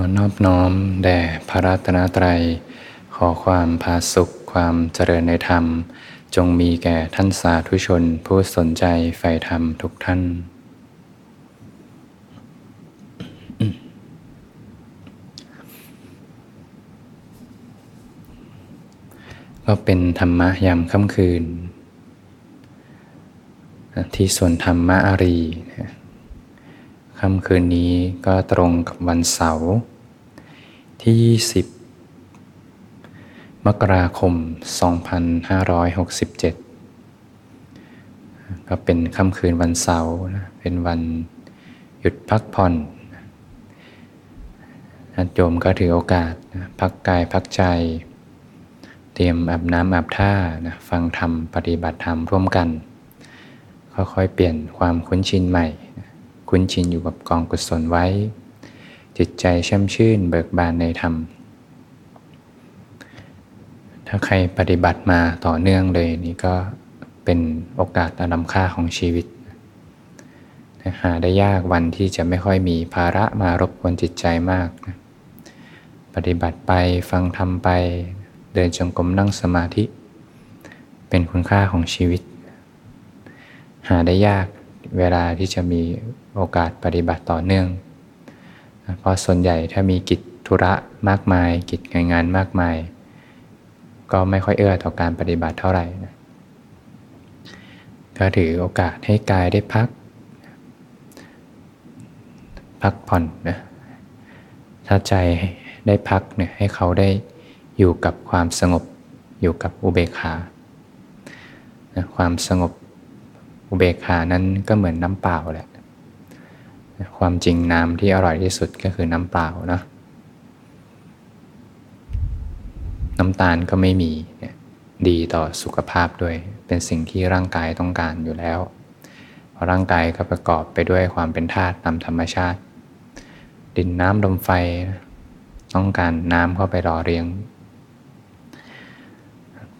อนอบน้อมแด่พระรัตนตรัย ขอความพาสุขความเจริญในธรรม จงมีแก่ท่านสาธุชนผู้สนใจใฝ่ธรรมทุกท่าน ก็เป็นธรรมะยามค่ำคืน ที่ส่วนธรรมะอารี ค่ำคืนนี้ก็ตรงกับวันเสาร์ที่ 20 มกราคม 2567 ก็เป็นค่ำคืนวันเสาร์นะเป็นวันหยุดพักผ่อนญาติโยมก็ถือโอกาสนะพักกายพักใจ เตรียมอาบน้ำอาบท่านะฟังธรรม ปฏิบัติธรรมร่วมกัน ค่อยๆเปลี่ยนความคุ้นชินใหม่ คุ้นชินอยู่กับกองกุศลไว้ จิตใจช่ำชื่นเบิกบานในธรรม ถ้าใครปฏิบัติมาต่อเนื่องเลยนี่ก็เป็นโอกาสอันล้ำค่าของชีวิตหาได้ยากวันที่จะไม่ค่อยมีภาระมารบกวนจิตใจมากนะปฏิบัติไปฟังทำไป เดินจงกรมนั่งสมาธิ เป็นคุณค่าของชีวิต หาได้ยากเวลาที่จะมี โอกาสปฏิบัติต่อเนื่อง เพราะส่วนใหญ่ถ้ามีกิจธุระมากมาย กิจงานงานมากมาย ก็ไม่ค่อยเอื้อต่อการปฏิบัติเท่าไหร่นะก็ถือโอกาสให้กายได้พัก พักผ่อนนะถ้าใจได้พักเนี่ยให้เขาได้อยู่กับความสงบอยู่กับอุเบกขานะความสงบอุเบกขานั้นก็เหมือนน้ำเปล่าแหละ ความจริงน้ำที่อร่อยที่สุดก็คือน้ำเปล่านะน้ำตาลก็ไม่มีดีต่อสุขภาพด้วย เป็นสิ่งที่ร่างกายต้องการอยู่แล้วเพราะร่างกายก็ประกอบไปด้วยความเป็นธาตุตามธรรมชาติ ดินน้ำลมไฟ ต้องการน้ำเข้าไปรอเรียง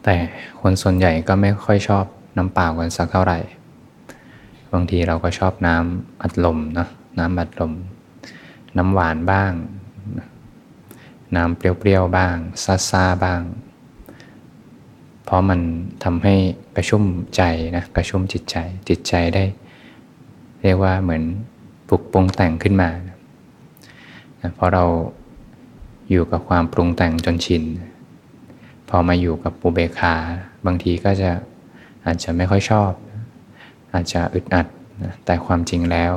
แต่คนส่วนใหญ่ก็ไม่ค่อยชอบน้ำเปล่ากันสักเท่าไหร่ บางทีเราก็ชอบน้ำอัดลมนะ น้ำบัดลม น้ำหวานบ้าง น้ำเปรี้ยวๆบ้างซาซาบ้าง เพราะมันทำให้กระชุ่มใจนะกระชุ่มจิตใจ จิตใจได้ เรียกว่าเหมือนปลุกปรุงแต่งขึ้นมานะเพราะเราอยู่กับความปรุงแต่งจนชิน พอมาอยู่กับปุเบคา บางทีก็จะอาจจะไม่ค่อยชอบ อาจจะอึดอัด แต่ความจริงแล้ว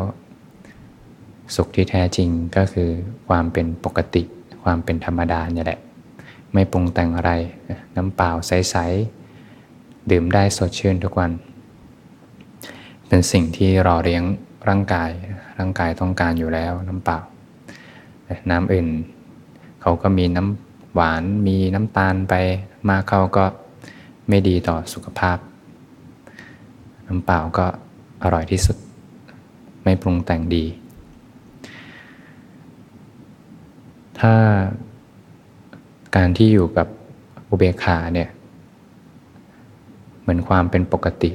สุขที่แท้จริงก็คือความเป็นปกติ ความเป็นธรรมดาเนี่ยแหละ ไม่ปรุงแต่งอะไร น้ำเปล่าใส ๆ ดื่มได้สดชื่นทุกวัน เป็นสิ่งที่รอเลี้ยงร่างกาย ร่างกายต้องการอยู่แล้วน้ำเปล่า น้ำอื่น เขาก็มีน้ำหวาน มีน้ำตาลไปมากเขาก็ไม่ดีต่อสุขภาพ น้ำเปล่าก็อร่อยที่สุด ไม่ปรุงแต่งดี ถ้าการที่อยู่กับอุเบกขาเนี่ย เหมือนความเป็นปกติ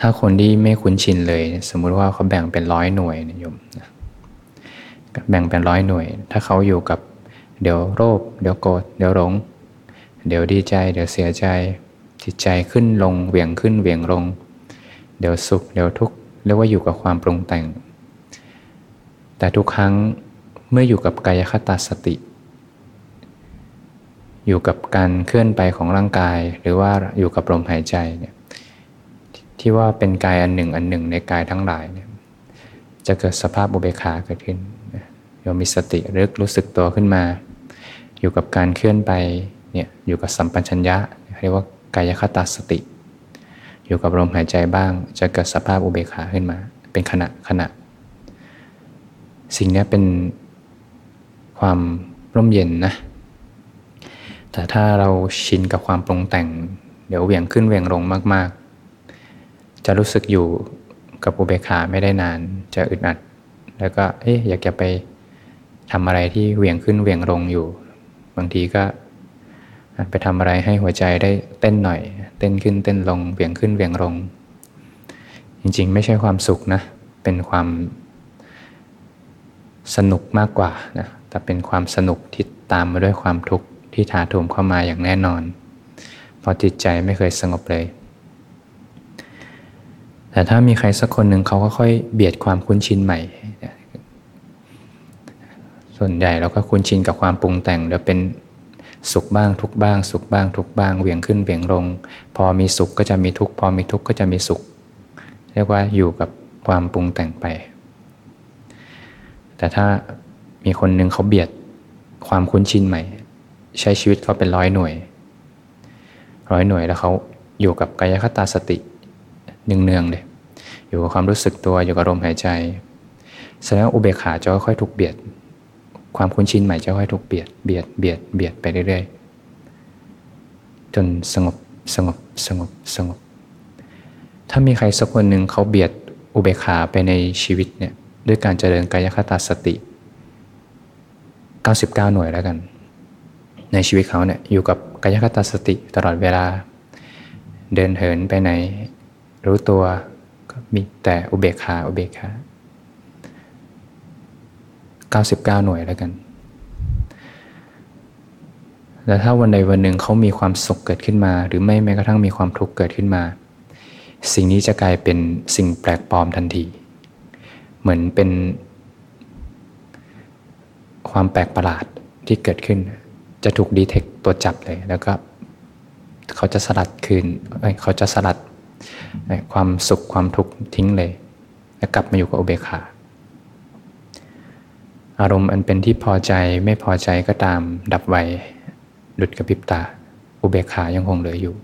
ถ้าคนที่ไม่คุ้นชินเลย สมมุติว่าเขาแบ่งเป็นร้อยหน่วยนะโยมแบ่งเป็นร้อยหน่วย ถ้าเขาอยู่กับเดี๋ยวโรคเดี๋ยวโกรธเดี๋ยวหลง เดี๋ยวดีใจ เดี๋ยวเสียใจ จิตใจขึ้นลงเหวี่ยงขึ้นเหวี่ยงลง เดี๋ยวสุข เดี๋ยวทุกข์เรียกว่าอยู่กับความปรุงแต่ง แต่ทุกครั้งเมื่ออยู่กับกายคตาสติ อยู่กับการเคลื่อนไปของร่างกาย หรือว่าอยู่กับลมหายใจเนี่ยที่ว่าเป็นกายอันหนึ่งอันหนึ่งในกายทั้งหลายเนี่ยจะเกิดสภาพอุเบกขาเกิดขึ้นโยมีสติรึกรู้สึกตัวขึ้นมา อยู่กับการเคลื่อนไปเนี่ยอยู่กับสัมปัญญะเรียกว่ากายคตาสติ อยู่กับลมหายใจบ้าง จะเกิดสภาพอุเบกขาขึ้นมา เป็นขณะขณะ สิ่งนี้เป็นความร่มเย็นนะ แต่ถ้าเราชินกับความปรุงแต่ง เดี๋ยวเหวี่ยงขึ้นเหวี่ยงลงมาก ๆ จะรู้สึกอยู่กับอุเบกขาไม่ได้นาน จะอึดอัด แล้วก็เอ๊ะอยากจะไปทำอะไรที่เหวี่ยงขึ้นเหวี่ยงลงอยู่ บางทีก็ไปทำอะไรให้หัวใจได้เต้นหน่อย เต้นขึ้นเต้นลงเหวี่ยงขึ้นเหวี่ยงลง จริงๆ ไม่ใช่ความสุขนะ เป็นความ สนุกมากกว่านะแต่เป็นความสนุกที่ตามมาด้วยความทุกข์ที่ถาโถมเข้ามาอย่างแน่นอน เพราะจิตใจไม่เคยสงบเลย แต่ถ้ามีใครสักคนหนึ่งเขาก็ค่อยเบียดความคุ้นชินใหม่ ส่วนใหญ่เราก็คุ้นชินกับความปรุงแต่งเดี๋ยวเป็นสุขบ้างทุกบ้าง สุขบ้างทุกบ้างเหวี่ยงขึ้นเหวี่ยงลง พอมีสุขก็จะมีทุกข์พอมีทุกข์ก็จะมีสุข เรียกว่าอยู่กับความปรุงแต่งไป แต่ถ้ามีคนหนึ่งเขาเบียดความคุ้นชินใหม่ ใช้ชีวิตเขาเป็นร้อยหน่วย ร้อยหน่วยแล้วเขาอยู่กับกายคตาสติเนืองๆเลยอยู่กับความรู้สึกตัวอยู่กับลมหายใจแสดงว่าอุเบกขาจะค่อยๆถูกเบียด ความคุ้นชินใหม่จะค่อยถูกเบียดเบียดเบียดเบียดไปเรื่อยๆจนสงบสงบสงบสงบ ถ้ามีใครสักคนหนึ่งเขาเบียดอุเบกขาไปในชีวิตเนี่ย ด้วยการเจริญกายคตาสติ 99 หน่วยแล้วกัน ในชีวิตเขาเนี่ยอยู่กับกายคตาสติตลอดเวลา เดินเหินไปไหน รู้ตัวก็มีแต่อุเบกขาอุเบกขา99 หน่วยแล้วกัน แล้วถ้าวันใดวันหนึ่งเขามีความสุขเกิดขึ้นมา หรือไม่แม้กระทั่งมีความทุกข์เกิดขึ้นมา สิ่งนี้จะกลายเป็นสิ่งแปลกปลอมทันที เหมือนเป็น ความแปลกประหลาดที่เกิดขึ้น จะถูกดีเทคตัวจับเลย แล้วก็เขาจะสลัดคืนเขาจะสลัดความสุขความทุกข์ทิ้งเลย แล้วกลับมาอยู่กับอุเบกขาอารมณ์อันเป็นที่พอใจไม่พอใจก็ตามดับไวหลุดกระพิบตา อุเบกขายังคงเหลืออยู่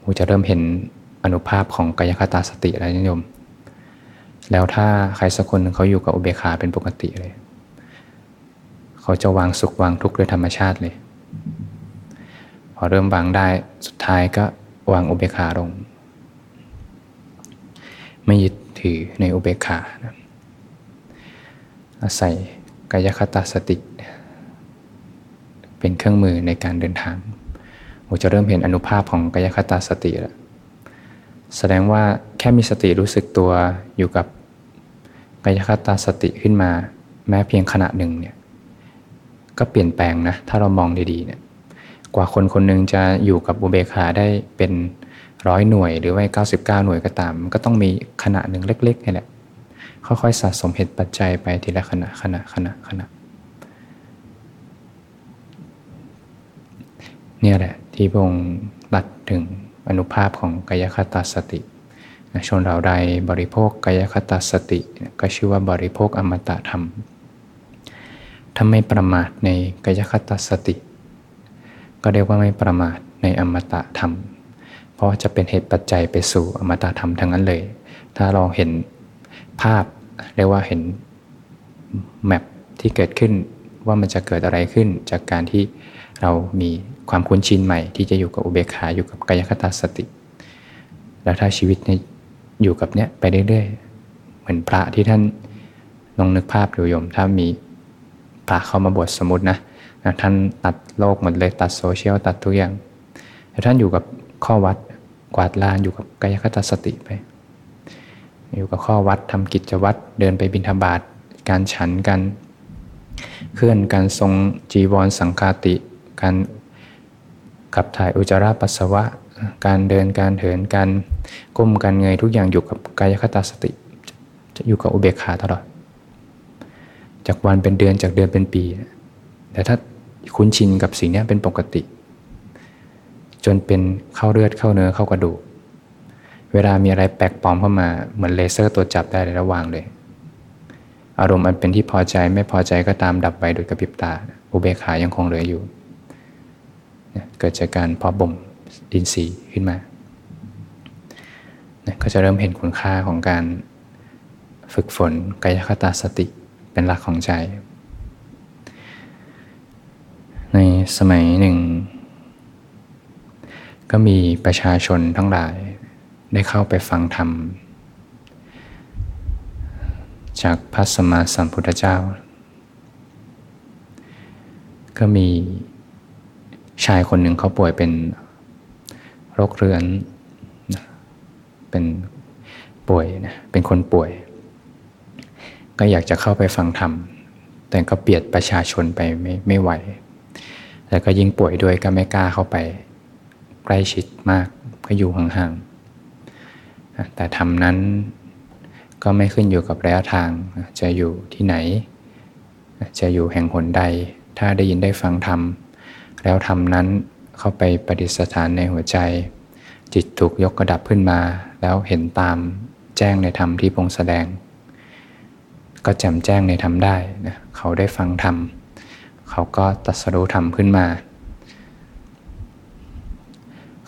เราจะเริ่มเห็นอนุภาพของกายคตาสติแล้วนิยม แล้วถ้าใครสักคนเขาอยู่กับอุเบกขาเป็นปกติเลย เขาจะวางสุขวางทุกข์ด้วยธรรมชาติเลย พอเริ่มวางได้สุดท้ายก็วางอุเบกขาลง ไม่ยึดถือในอุเบกขานะอาศัยกายคตาสติ เป็นเครื่องมือในการเดินทางเราจะเริ่มเห็นอนุภาพของกายคตาสติแล้วแสดงว่าแค่มีสติรู้สึกตัวอยู่กับ กายคตาสติขึ้นมา แม้เพียงขณะหนึ่งเนี่ยก็เปลี่ยนแปลงนะถ้าเรามองดีๆเนี่ยกว่าคนคนหนึ่งจะอยู่กับอุเบกขาได้เป็นร้อยหน่วยหรือว่า 99 หน่วยก็ตามมันก็ต้องมีขณะหนึ่งเล็กๆนี่แหละค่อยๆสะสมเหตุปัจจัยไปทีละขณะขณะขณะขณะเนี่ยแหละที่พงษ์ตัดถึงอนุภาพของกายคตาสติ ชนเราใดบริโภคกายคตาสติ ก็ชื่อว่าบริโภคอมตะธรรมถ้าไม่ประมาทในกายคตาสติ ก็เรียกว่าไม่ประมาทในอมตะธรรม เพราะจะเป็นเหตุปัจจัยไปสู่อมตะธรรมทั้งนั้นเลย ถ้าเราเห็นภาพเรียกว่าเห็นแมปที่เกิดขึ้นว่ามันจะเกิดอะไรขึ้นจากการที่เรามีความคุ้นชินใหม่ที่จะอยู่กับอุเบกขาอยู่กับกายคตาสติ แล้วถ้าชีวิตเนี่ย อยู่กับเนี้ยไปเรื่อยๆ เหมือนพระที่ท่านลองนึกภาพดูโยม ถ้ามีพระเข้ามาบวชสมมตินะท่านตัดโลกหมดเลยตัดโซเชียลตัดทุกอย่างแต่ท่านอยู่กับข้อวัดกวาดลานอยู่กับกายคตสติไป อยู่กับข้อวัดทำกิจวัตรเดินไปบิณฑบาตการฉันกัน เคลื่อนการทรงจีวรสังคาติ การขับถ่ายอุจจาระปัสสาวะ การเดินการเหินการก้มการเงยทุกอย่างอยู่กับกายคตาสติ จะอยู่กับอุเบกขาตลอด จากวันเป็นเดือนจากเดือนเป็นปี แต่ถ้าคุ้นชินกับสิ่งนี้เป็นปกติ จนเป็นเข้าเลือดเข้าเนื้อเข้ากระดูก เวลามีอะไรแปลกปลอมเข้ามาเหมือนเลเซอร์ตัวจับได้ในระหว่างเลย อารมณ์อันเป็นที่พอใจไม่พอใจก็ตามดับไปโดยกระพริบตา อุเบกขายังคงเหลืออยู่เกิดจากการพาะบ่ม อินทรีย์ขึ้นมาก็จะเริ่มเห็นคุณค่าของการฝึกฝนกายคตาสติเป็นหลักของใจ ในสมัยหนึ่ง ก็มีประชาชนทั้งหลายได้เข้าไปฟังธรรม จากพระสมมาสัมพุทธเจ้า ก็มีชายคนหนึ่งเขาป่วยเป็น รคเรื้อนเป็นป่วยนะเป็นคนป่วย ก็อยากจะเข้าไปฟังธรรม แต่ก็เบียดประชาชนไปไม่ไม่ไหว แล้วก็ยิ่งป่วยด้วยก็ไม่กล้าเข้าไป ใกล้ชิดมากก็อยู่ห่างๆ แต่ทำนั้นก็ไม่ขึ้นอยู่กับระยะทาง จะอยู่ที่ไหน จะอยู่แห่งหนใด ถ้าได้ยินได้ฟังธรรม แล้วธรรมนั้น เข้าไปประดิษฐานในหัวใจ จิตถูกยกกระดับขึ้นมา แล้วเห็นตามแจ้งในธรรมที่พงแสดง ก็แจ่มแจ้งในธรรมได้นะเขาได้ฟังธรรม เขาก็ตัดสรู้ธรรมขึ้นมา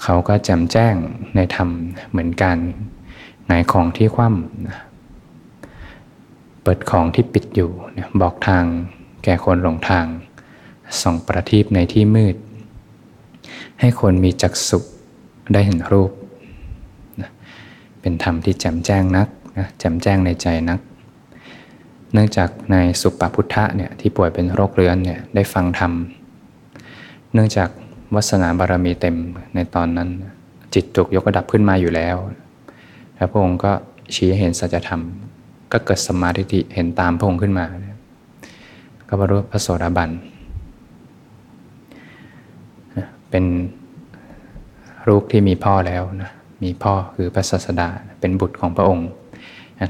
เขาก็แจ่มแจ้งในธรรมเหมือนกันหงายของที่คว่ำเปิดของที่ปิดอยู่บอกทางแก่คนหลงทาง ส่องประทีปในที่มืด ให้คนมีจักษุได้เห็นรูปเป็นธรรมที่แจ่มแจ้งนักนะแจ่มแจ้งในใจนัก เนื่องจากในสุปปพุทธะเนี่ยที่ป่วยเป็นโรคเรื้อนเนี่ยได้ฟังธรรม เนื่องจากวาสนาบารมีเต็มในตอนนั้น จิตถูกยกระดับขึ้นมาอยู่แล้วพระพงค์ก็ชี้เห็นสัจธรรม ก็เกิดสมาธิเห็นตามพระองค์ขึ้นมา ก็บรรลุพระโสดาบัน เป็นลูกที่มีพ่อแล้วนะมีพ่อคือพระศาสดาเป็นบุตรของพระองค์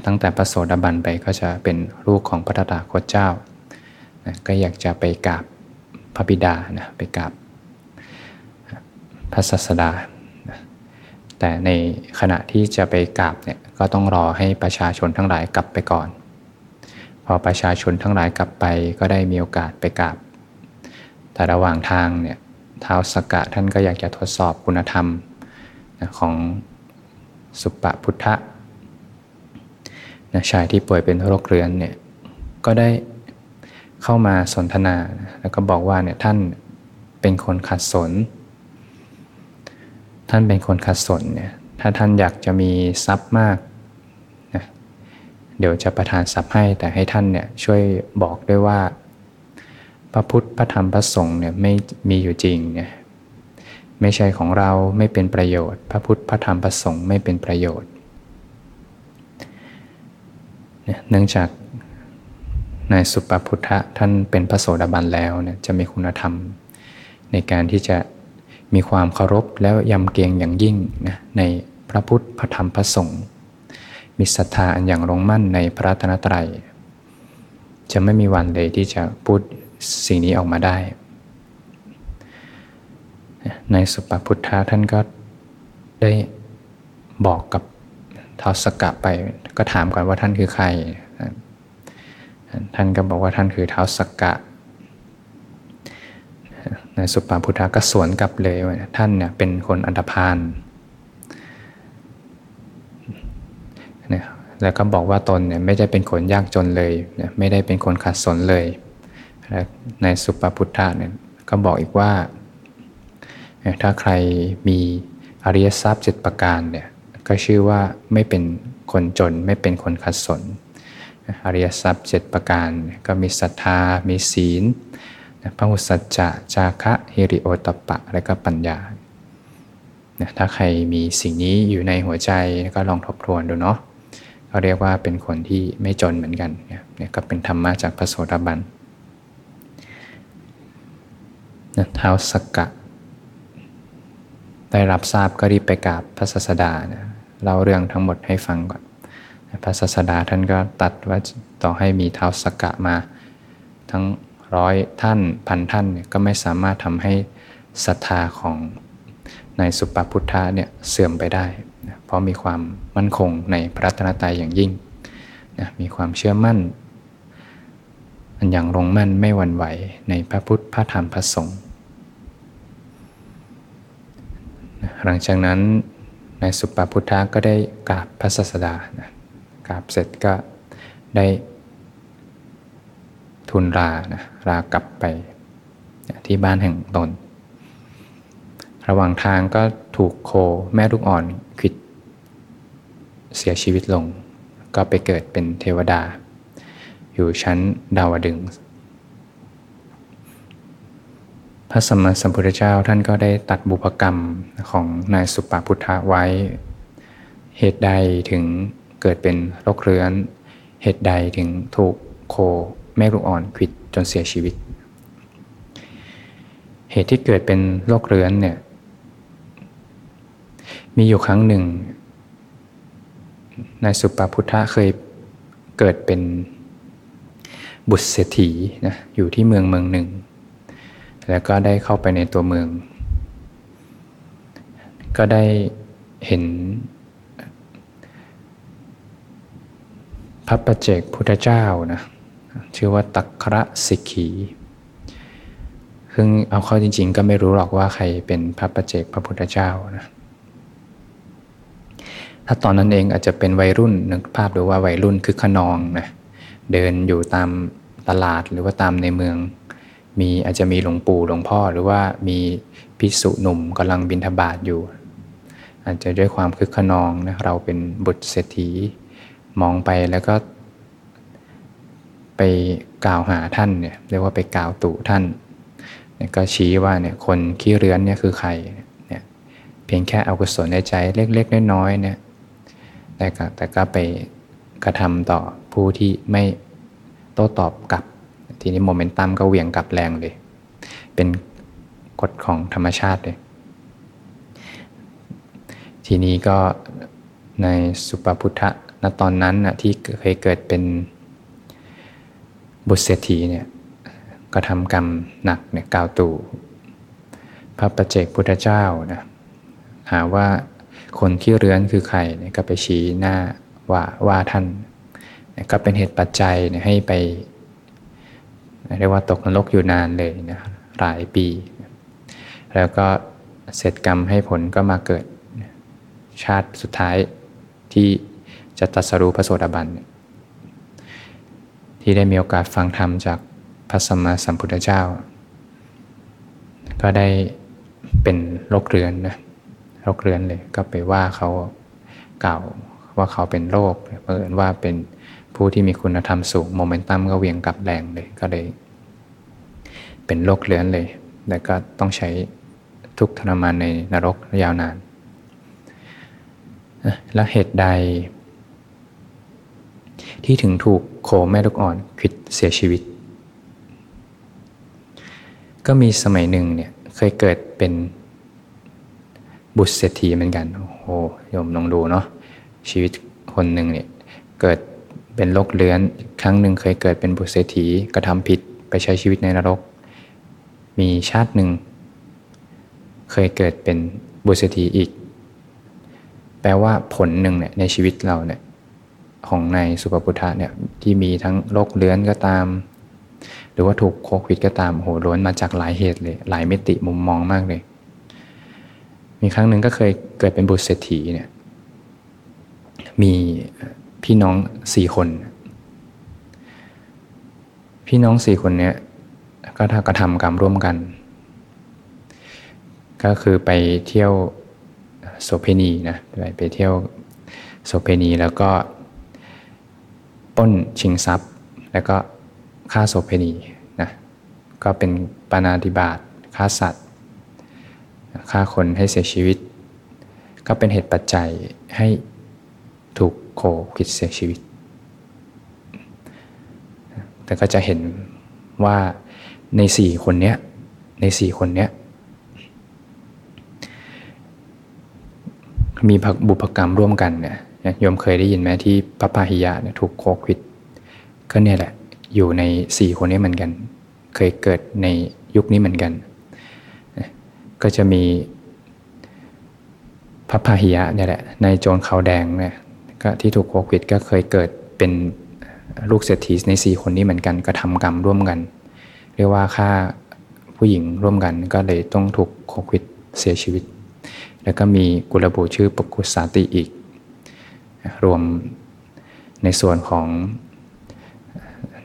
ตั้งแต่พระโสดาบันไปก็จะเป็นลูกของพระตถาคตเจ้าก็อยากจะไปกราบพระบิดานะไปกราบพระศาสดาแต่ในขณะที่จะไปกราบเนี่ยก็ต้องรอให้ประชาชนทั้งหลายกลับไปก่อน พอประชาชนทั้งหลายกลับไปก็ได้มีโอกาสไปกราบ แต่ระหว่างทางเนี่ย ท้าวสกกะท่านก็อยากจะทดสอบคุณธรรมของสุปปพุทธะนะชายที่ป่วยเป็นโรคเรื้อนเนี่ยก็ได้เข้ามาสนทนา แล้วก็บอกว่าเนี่ยท่านเป็นคนขัดสน ท่านเป็นคนขัดสนเนี่ยถ้าท่านอยากจะมีทรัพย์มากนะเดี๋ยวจะประทานทรัพย์ให้แต่ให้ท่านเนี่ยช่วยบอกด้วยว่า พระพุทธพระธรรมพระสงฆ์เนี่ยไม่มีอยู่จริงเนี่ยไม่ใช่ของเราไม่เป็นประโยชน์ พระพุทธพระธรรมพระสงฆ์ไม่เป็นประโยชน์เนื่องจากนายสุปพุทธะท่านเป็นพระโสดาบันแล้วเนี่ยจะมีคุณธรรม ในการที่จะมีความเคารพแล้วยำเกรงอย่างยิ่งนะในพระพุทธพระธรรมพระสงฆ์มีศรัทธาอันอย่างลงมั่นในพระธนตรัย จะไม่มีวันเลยที่จะพูด สิ่งนี้ออกมาได้ ในสุปพุทธะท่านก็ได้บอกกับท้าสกะไปก็ถามก่อนว่าท่านคือใคร ท่านก็บอกว่าท่านคือเท้าสกะในสุปปพุทธะก็สวนกลับเลยว่าท่านเนี่ยเป็นคนอันธพาลเนี่ยแล้วก็บอกว่าตนเนี่ยไม่ได้เป็นคนยากจนเลย ไม่ได้เป็นคนขัดสนเลย ในสุปปพุทธะเนี่ยก็บอกอีกว่า ถ้าใครมีอริยทรัพย์เจ็ดประการเนี่ยก็ชื่อว่าไม่เป็นคนจนไม่เป็นคนขัดสน อริยทรัพย์เจ็ดประการ ก็มีศรัทธา มีศีลพระหุสัจจะจาคะฮิริโอตปะ และก็ปัญญา ถ้าใครมีสิ่งนี้อยู่ในหัวใจก็ลองทบทวนดูเนาะเขาเรียกว่าเป็นคนที่ไม่จนเหมือนกันเนี่ยก็เป็นธรรมะจากพระโสดาบัน เท้าสกกะ ได้รับทราบก็รีบไปกราบพระศาสดานะเล่าเรื่องทั้งหมดให้ฟังก่อน พระศาสดาท่านก็ตัดว่าต่อให้มีเท้าสกกะมา ทั้งร้อยท่านพันท่านเนี่ยก็ไม่สามารถทำให้ศรัทธาของในสุปพุทธะเนี่ยเสื่อมไปได้นะเพราะมีความมั่นคงในพระตนตรัยอย่างยิ่งนะมีความเชื่อมั่น อันอย่างลงมั่นไม่หวั่นไหวในพระพุทธพระธรรมพระสงฆ์ หลังจากนั้นนายสุปปพุทธะก็ได้กราบพระศาสดานะกราบเสร็จก็ได้ทุนลานะลากลับไปที่บ้านแห่งตน ระหว่างทางก็ถูกโคแม่ลูกอ่อนขิดเสียชีวิตลง ก็ไปเกิดเป็นเทวดา อยู่ชั้นดาวดึง พระสมมาสัมพุทธเจ้าท่านก็ได้ตัดบุพกรรมของนายสุปปพุทธะไว้ เหตุใดถึงเกิดเป็นโรคเรื้อน เหตุใดถึงถูกโคแม่ลูกอ่อนขิดจนเสียชีวิต เหตุที่เกิดเป็นโรคเรื้อนเนี่ยมีอยู่ครั้งหนึ่งนายสุปาพุทธะเคยเกิดเป็นบุตรเศรษฐีนะอยู่ที่เมืองเมืองหนึ่ง แล้วก็ได้เข้าไปในตัวเมือง ก็ได้เห็น พระประเจกพุทธเจ้านะชื่อว่าตักคระสิกขีซึ่งเอาเข้าจริง ๆ ก็ไม่รู้หรอกว่าใครเป็นพระประเจกพระพุทธเจ้านะถ้าตอนนั้นเองอาจจะเป็นวัยรุ่นนึกภาพดูว่าวัยรุ่นคือขนองนะเดินอยู่ตามตลาดหรือว่าตามในเมือง มีอาจจะมีหลวงปู่หลวงพ่อหรือว่ามีพิสุหนุ่มกำลังบินทบาทอยู่ อาจจะด้วยความคึกขนองนะเราเป็นบุตรเศรษฐีมองไปแล้วก็ไปกล่าวหาท่านเนี่ยเรียกว่าไปกล่าวตู่ท่านเนี่ยก็ชี้ว่าเนี่ยคนขี้เรือนเนี่ยคือใครเนี่ยเพียงแค่เอากุศลในใจเล็กๆน้อยๆเนี่ยแต่ก็แต่ก็ไปกระทำต่อผู้ที่ไม่โต้ตอบกลับ ทีนี้โมเมนตัมก็เหวี่ยงกลับแรงเลย เป็นกฎของธรรมชาติเลย ทีนี้ก็ในสุปพุทธะณตอนนั้นนะที่เคยเกิดเป็นบุตรเศรษฐีเนี่ยก็ทำกรรมหนักเนี่ยกล่าวตู่พระประเจกพุทธเจ้านะหาว่าคนที่เรือนคือใครเนี่ยก็ไปชี้หน้าว่าว่าท่าน ก็เป็นเหตุปัจจัยให้ไป เรียกว่าตกนรกอยู่นานเลยนะหลายปี แล้วก็เสร็จกรรมให้ผลก็มาเกิดชาติสุดท้ายที่จะตัดสรู้พระโสดาบันที่ได้มีโอกาสฟังธรรมจากพระสัมมาสัมพุทธเจ้า ก็ได้เป็นโรคเรื้อนนะโรคเรื้อนเลยก็ไปว่าเขากล่าวว่าเขาเป็นโรคเปิดว่าเป็นผู้ที่มีคุณธรรมสูงโมเมนตัมก็เวียงกลับแรงเลยก็เลย เป็นโรคเรื้อนเลยแต่ก็ต้องใช้ทุกทรมานในนรกยาวนาน และเหตุใด ที่ถึงถูกโคแม่ลูกอ่อนขิดเสียชีวิต ก็มีสมัยหนึ่งเนี่ยเคยเกิดเป็นบุตรเศรษฐีเหมือนกัน โอ้โหโยมลองดูเนาะชีวิตคนหนึ่งเนี่ยเกิดเป็นโรคเลื้อน ครั้งหนึ่งเคยเกิดเป็นบุตรเศรษฐีกระทำผิดไปใช้ชีวิตในนรก มีชาติหนึ่ง เคยเกิดเป็นบุตรเศรษฐีอีก แปลว่าผลหนึ่งเนี่ยในชีวิตเราเนี่ยของในสุภพุทธะเนี่ยที่มีทั้งโรคเลื้อนก็ตาม หรือว่าถูกโควิดก็ตามโหล้วนมาจากหลายเหตุเลย หลายมิติมุมมองมากเลย มีครั้งหนึ่งก็เคยเกิดเป็นบุตรเศรษฐีเนี่ยมีพี่น้องสี่คน พี่น้องสี่คนเนี้ย ก็ถ้ากระทำกรรมร่วมกัน ก็คือไปเที่ยวโสเพณีนะไปเที่ยวโสเพณีแล้วก็ป้นชิงทรัพย์ แล้วก็ฆ่าโสเพณีนะก็เป็นปานาธิบาตฆ่าสัตว์ฆ่าคนให้เสียชีวิต ก็เป็นเหตุปัจจัยให้ถูกโควิดเสียชีวิต แต่ก็จะเห็นว่า ในสี่คนเนี้ยในสี่คนเนี้ยมีบุพกรรมร่วมกันเนี่ยโยมเคยได้ยินไหมที่พระพาหิยะเนี่ยถูกโควิดก็เนี่ยแหละอยู่ในสี่คนนี้เหมือนกัน เคยเกิดในยุคนี้เหมือนกัน ก็จะมีพระพาหิยะเนี่ยแหละในโจรเขาแดงเนี่ยก็ที่ถูกโควิดก็เคยเกิดเป็นลูกเศรษฐีในสี่คนนี้เหมือนกัน ก็ทำกรรมร่วมกัน เรียกว่าฆ่าผู้หญิงร่วมกันก็เลยต้องถูกโควิดเสียชีวิต แล้วก็มีกุลบุชื่อปกุสาติอีก รวมในส่วนของ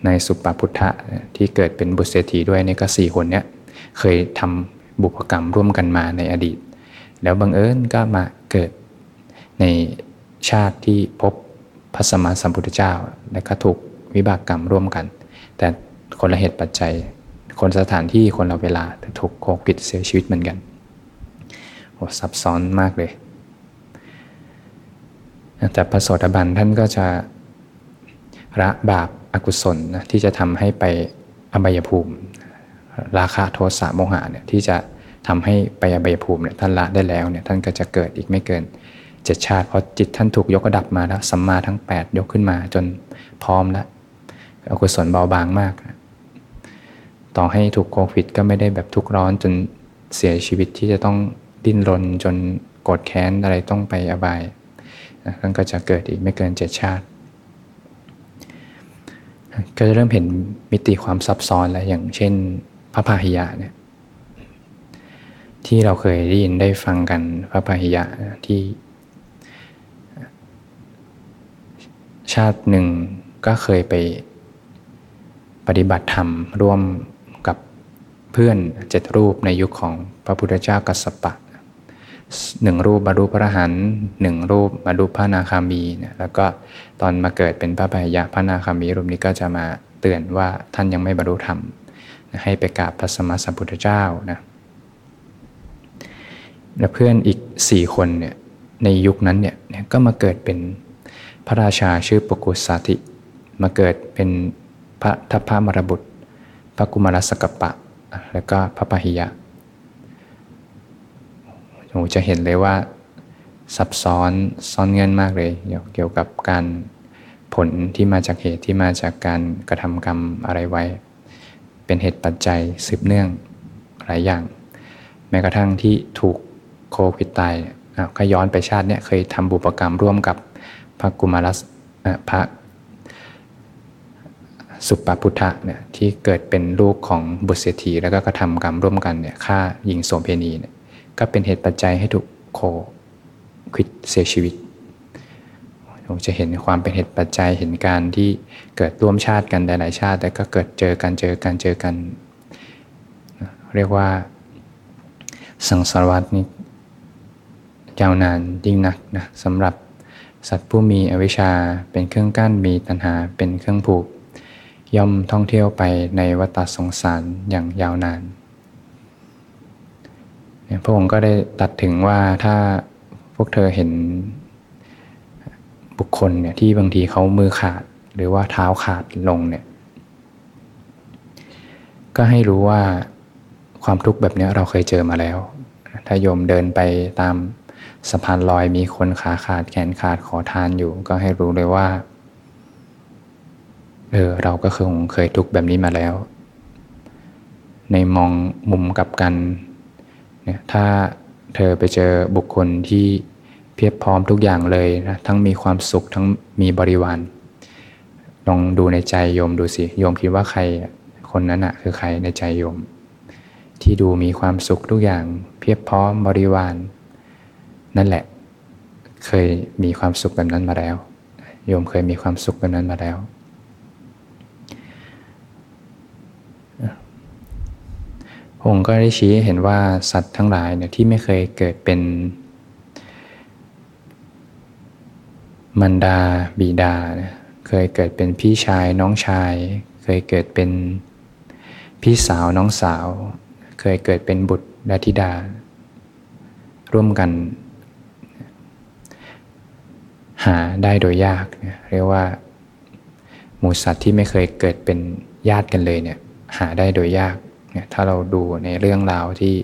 ในสุปปพุทธะที่เกิดเป็นบุตรเศรษฐีด้วยนี่ก็สี่คนเนี้ยเคยทำบุพกรรมร่วมกันมาในอดีต แล้วบังเอิญก็มาเกิดในชาติที่พบพระสมมาสัมพุทธเจ้า และก็ถูกวิบากกรรมร่วมกัน แต่คนละเหตุปัจจัย คนสถานที่คนละเวลาถูกโควิดเสียชีวิตเหมือนกันโอ้ซับซ้อนมากเลย แต่พระโสดาบันท่านก็จะระบาปอากุศลนะที่จะทำให้ไปอบายภูมิ ราคะโทสะโมหะเนี่ยที่จะทำให้ไปอบายภูมิเนี่ยท่านละได้แล้วเนี่ยท่านก็จะเกิดอีกไม่เกินเจ็ดชาติเพราะจิตท่านถูกยกระดับมาแล้วสัมมาทั้ง 8 ยกขึ้นมาจนพร้อมแล้วอกุศลเบาบางมาก ต่อให้ถูกโควิด ก็ไม่ได้แบบทุกร้อนจนเสียชีวิตที่จะต้องดิ้นรนจนโกรธแค้นอะไรต้องไปอบายท่านก็จะเกิดอีกไม่เกินเจ็ดชาติ ก็จะเริ่มเห็นมิติความซับซ้อนแล้วอย่างเช่นพระพาหิยะเนี่ยที่เราเคยได้ยินได้ฟังกันพระพาหิยะที่ ชาติหนึ่งก็เคยไปปฏิบัติธรรมร่วม พื่อนเจ็ดรูปในยุคของพระพุทธเจ้ากัสสปะหนึ่งรูปบรรลุพระอรหันต์หนึ่งรูปบรรลุพระนาคามีเนี่ยแล้วก็ตอนมาเกิดเป็นพระพายะพระนาคามีรูปนี้ก็จะมาเตือนว่าท่านยังไม่บรรลุธรรม ให้ไปกราบพระสมมาสัมพุทธเจ้านะและเพื่อนอีกสี่คนเนี่ยในยุคนั้นเนี่ยก็มาเกิดเป็นพระราชาชื่อปกุสาธิ มาเกิดเป็นพระทัพพระมรบุตร พระกุมารสกปะ แล้วก็พระปะหิยะโอ้จะเห็นเลยว่า ซับซ้อนซ้อนเงินมากเลยเกี่ยวกับการผลที่มาจากเหตุที่มาจากการกระทำกรรมอะไรไว้ เป็นเหตุปัจจัยสืบเนื่องหลายอย่าง แม้กระทั่งที่ถูกโควิดตายก็ย้อนไปชาติเนี่ยเคยทำบุปกรรมร่วมกับพระกุมารสพระ สุปปพุทธะเนี่ยที่เกิดเป็นลูกของบุตรเศรษฐีแล้วก็กระทำกรรมร่วมกันเนี่ยฆ่าหญิงโสมเพณีเนี่ยก็เป็นเหตุปัจจัยให้ถูกโควิดเสียชีวิตเราจะเห็นความเป็นเหตุปัจจัยเห็นการที่เกิดร่วมชาติกันหลายชาติ แต่ก็เกิดเจอกันเจอกันเจอกัน เรียกว่าสังสารวัตนี้ยาวนานยิ่งนักนะสำหรับสัตว์ผู้มีอวิชชาเป็นเครื่องกั้นมีตัณหาเป็นเครื่องผูก ย่อมท่องเที่ยวไปในวัฏสงสารอย่างยาวนานพระองค์ก็ได้ตัดถึงว่าถ้าพวกเธอเห็นบุคคลเนี่ยที่บางทีเขามือขาดหรือว่าเท้าขาดลงเนี่ย ก็ให้รู้ว่าความทุกข์แบบนี้เราเคยเจอมาแล้ว ถ้าโยมเดินไปตามสะพานลอยมีคนขาขาดแขนขาดขอทานอยู่ ก็ให้รู้เลยว่า เออเราก็คงเคยทุกข์แบบนี้มาแล้ว ในมองมุมกับกันเนี่ยถ้าเธอไปเจอบุคคลที่เพียบพร้อมทุกอย่างเลยนะทั้งมีความสุขทั้งมีบริวารลองดูในใจโยมดูสิโยมคิดว่าใครคนนั้นอะคือใครในใจโยม ที่ดูมีความสุขทุกอย่าง เพียบพร้อมบริวารนั่นแหละ เคยมีความสุขแบบนั้นมาแล้ว โยมเคยมีความสุขแบบนั้นมาแล้ว องค์ก็ได้ชี้เห็นว่าสัตว์ทั้งหลายเนี่ยที่ไม่เคยเกิดเป็นมันดาบีดา เคยเกิดเป็นพี่ชายน้องชาย เคยเกิดเป็นพี่สาวน้องสาว เคยเกิดเป็นบุตรและธิดา ร่วมกัน หาได้โดยยาก เรียกว่า หมูสัตว์ที่ไม่เคยเกิดเป็นญาติกันเลยเนี่ยหาได้โดยยาก เนี่ยถ้าเราดูในเรื่องราวที่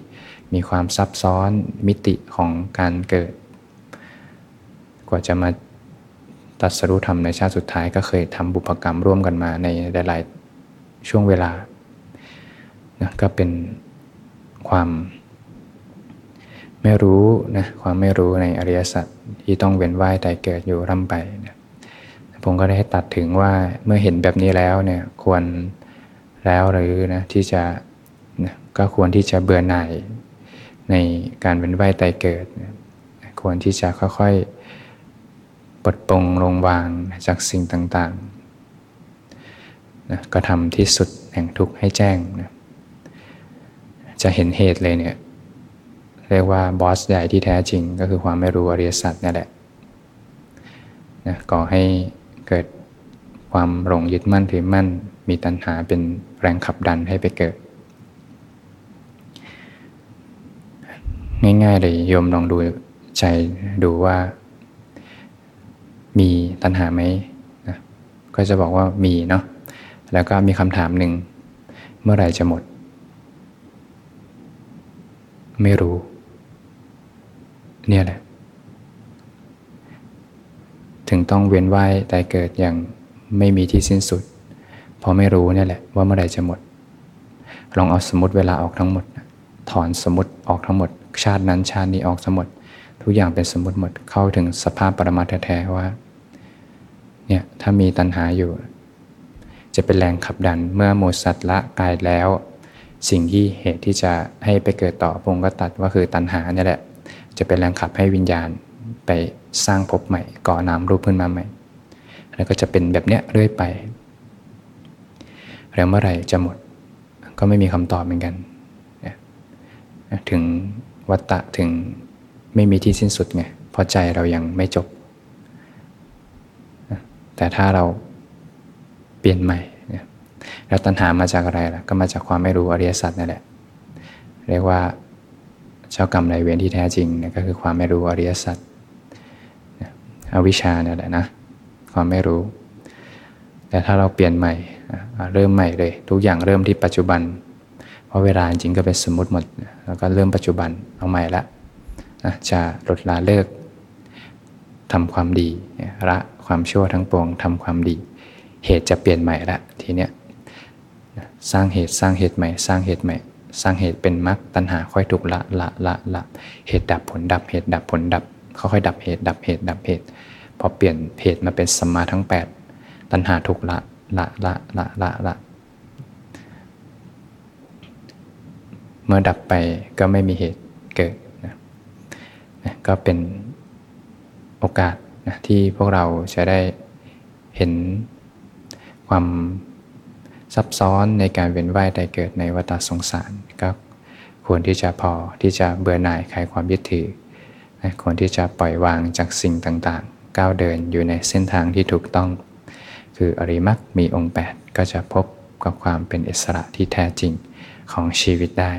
มีความซับซ้อนมิติของการเกิด กว่าจะมาตัดสรุธรรมในชาติสุดท้ายก็เคยทำบุพกรรมร่วมกันมาในหลายๆช่วงเวลานะก็เป็นความไม่รู้นะความไม่รู้ในอริยสัจที่ต้องเวียนว่ายตายเกิดอยู่ร่ำไปนะผมก็ได้ตัดถึงว่าเมื่อเห็นแบบนี้แล้วเนี่ยควรแล้วหรือนะที่จะนะ ก็ควรที่จะเบื่อหน่ายในการเวียนว่ายตายเกิด ควรที่จะค่อยๆปลดปลงลงวางจากสิ่งต่างๆนะก็ทำที่สุดแห่งทุกข์ให้แจ้งนะจะเห็นเหตุเลยเนี่ยเรียกว่าบอสใหญ่ที่แท้จริงก็คือความไม่รู้อริยสัจนั่นแหละนะก่อให้เกิดความหลงยึดมั่นถือมั่น มีตัณหาเป็นแรงขับดันให้ไปเกิด ง่าย ๆ เลยโยมลองดูใจดูว่า มีตัณหาไหมนะก็จะบอกว่ามีเนาะแล้วก็มีคำถามหนึ่ง เมื่อไหร่จะหมด ไม่รู้ เนี่ยแหละ ถึงต้องเวียนว่ายแต่เกิดอย่างไม่มีที่สิ้นสุด เพราะไม่รู้เนี่ยแหละว่าเมื่อไหร่จะหมด ลองเอาสมมติเวลาออกทั้งหมด ถอนสมมติออกทั้งหมด ชาตินั้นชาตินี้ออกทั้งหมดทุกอย่างเป็นสมมติหมดเข้าถึงสภาพปรมาแท้ๆว่าเนี่ยถ้ามีตัณหาอยู่ จะเป็นแรงขับดันเมื่อโมสัตละกายแล้ว สิ่งที่เหตุที่จะให้ไปเกิดต่อพงก็ตัดว่าคือตัณหาเนี่ยแหละ จะเป็นแรงขับให้วิญญาณไปสร้างภพใหม่ก่อนามรูปขึ้นมาใหม่ แล้วก็จะเป็นแบบเนี้ยเรื่อยไป แล้วเมื่อไหร่จะหมด ก็ไม่มีคำตอบเหมือนกัน ถึง วัตตะถึงไม่มีที่สิ้นสุดไงเพราะใจเรายังไม่จบ แต่ถ้าเราเปลี่ยนใหม่แล้วตัณหามาจากอะไรล่ะก็มาจากความไม่รู้อริยสัจนั่นแหละเรียกว่าเจ้ากรรมนายเวรที่แท้จริงนี่ยก็คือความไม่รู้อริยสัจอวิชชาเนี่ยแหละนะความไม่รู้ แต่ถ้าเราเปลี่ยนใหม่เริ่มใหม่เลย ทุกอย่างเริ่มที่ปัจจุบัน ราะเวลาจริงก็เป็นสมมติหมด แล้วก็เริ่มปัจจุบันเอาใหม่ละจะลดละเลิกทำความดีละความชั่วทั้งปวงทำความดี เหตุจะเปลี่ยนใหม่ละทีเนี้ยสร้างเหตุสร้างเหตุใหม่ สร้างเหตุใหม่ สร้างเหตุเป็นมรรคตัณหาค่อยถูกละละละละเหตุดับผลดับเหตุดับผลดับค่อยๆดับเหตุดับเหตุดับเหตุพอเปลี่ยนเหตุมาเป็นสมาทั้ง 8 ตัณหาถูกละละละละละละ เมื่อดับไปก็ไม่มีเหตุเกิดนะนะก็เป็นโอกาสนะที่พวกเราจะได้เห็นความซับซ้อนในการเวียนว่ายแต่เกิดในวัฏสงสาร ก็ควรที่จะพอที่จะเบื่อหน่ายคลายความยึดถือควรที่จะปล่อยวางจากสิ่งต่างๆ ก้าวเดินอยู่ในเส้นทางที่ถูกต้อง คืออริมักมีองค์ 8 ก็จะพบกับความเป็นอิสระที่แท้จริงของชีวิตได้